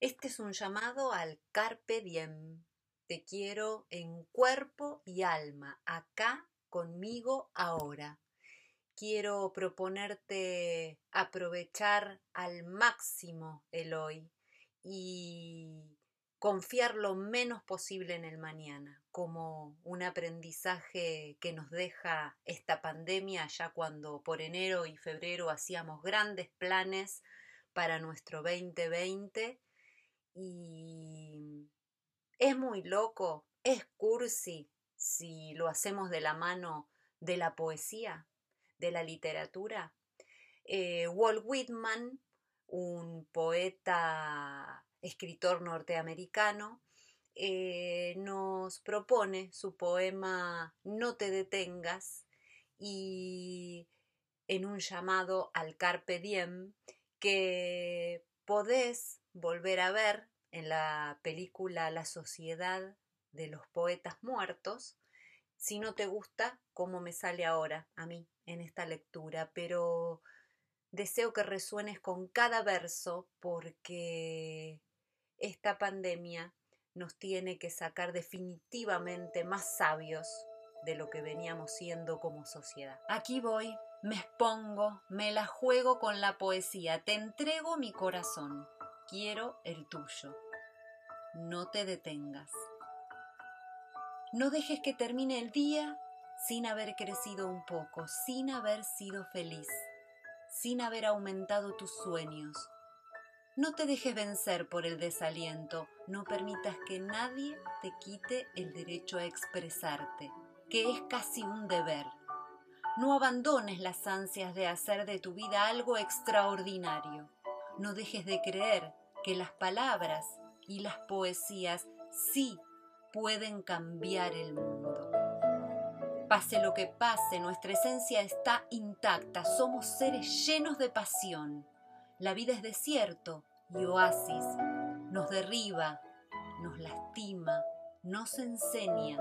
Este es un llamado al carpe diem. Te quiero en cuerpo y alma, acá, conmigo, ahora. Quiero proponerte aprovechar al máximo el hoy y confiar lo menos posible en el mañana, como un aprendizaje que nos deja esta pandemia ya cuando por enero y febrero hacíamos grandes planes para nuestro 2020 y es muy loco, es cursi si lo hacemos de la mano de la poesía, de la literatura. Eh, Walt Whitman, un poeta escritor norteamericano, eh, nos propone su poema No te detengas y en un llamado al carpe diem que podés volver a ver en la película La sociedad de los poetas muertos, si no te gusta cómo me sale ahora a mí en esta lectura, pero deseo que resuenes con cada verso porque esta pandemia nos tiene que sacar definitivamente más sabios de lo que veníamos siendo como sociedad. Aquí voy, me expongo, me la juego con la poesía, te entrego mi corazón, quiero el tuyo. No te detengas. No dejes que termine el día sin haber crecido un poco, sin haber sido feliz, sin haber aumentado tus sueños, no te dejes vencer por el desaliento, no permitas que nadie te quite el derecho a expresarte, que es casi un deber. No abandones las ansias de hacer de tu vida algo extraordinario. No dejes de creer que las palabras y las poesías sí pueden cambiar el mundo. Pase lo que pase, nuestra esencia está intacta, somos seres llenos de pasión. La vida es desierto y oasis, nos derriba, nos lastima, nos enseña,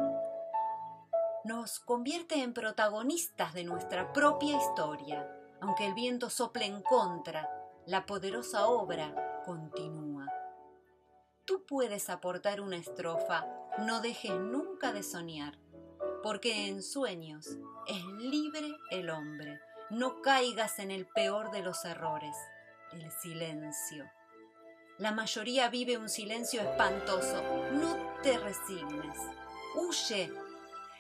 nos convierte en protagonistas de nuestra propia historia. Aunque el viento sople en contra, la poderosa obra continúa. Tú puedes aportar una estrofa, no dejes nunca de soñar, porque en sueños es libre el hombre. No caigas en el peor de los errores el silencio. La mayoría vive un silencio espantoso. No te resignes. Huye.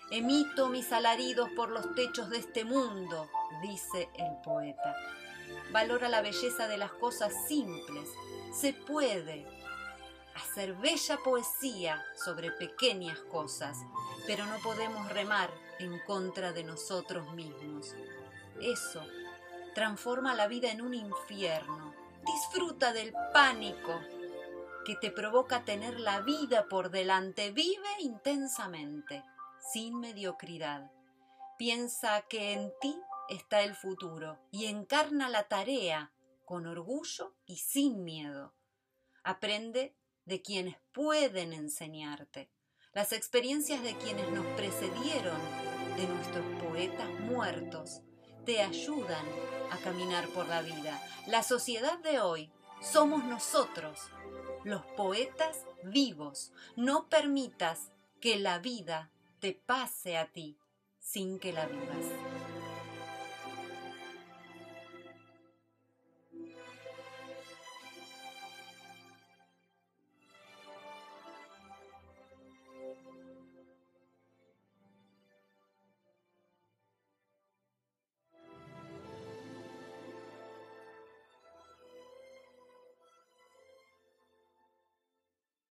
Emito mis alaridos por los techos de este mundo, dice el poeta. Valora la belleza de las cosas simples. Se puede hacer bella poesía sobre pequeñas cosas, pero no podemos remar en contra de nosotros mismos. Eso transforma la vida en un infierno. Disfruta del pánico que te provoca tener la vida por delante. Vive intensamente, sin mediocridad. Piensa que en ti está el futuro y encarna la tarea con orgullo y sin miedo. Aprende de quienes pueden enseñarte, las experiencias de quienes nos precedieron, de nuestros poetas muertos, te ayudan a caminar por la vida. La sociedad de hoy somos nosotros, los poetas vivos. No permitas que la vida te pase a ti sin que la vivas.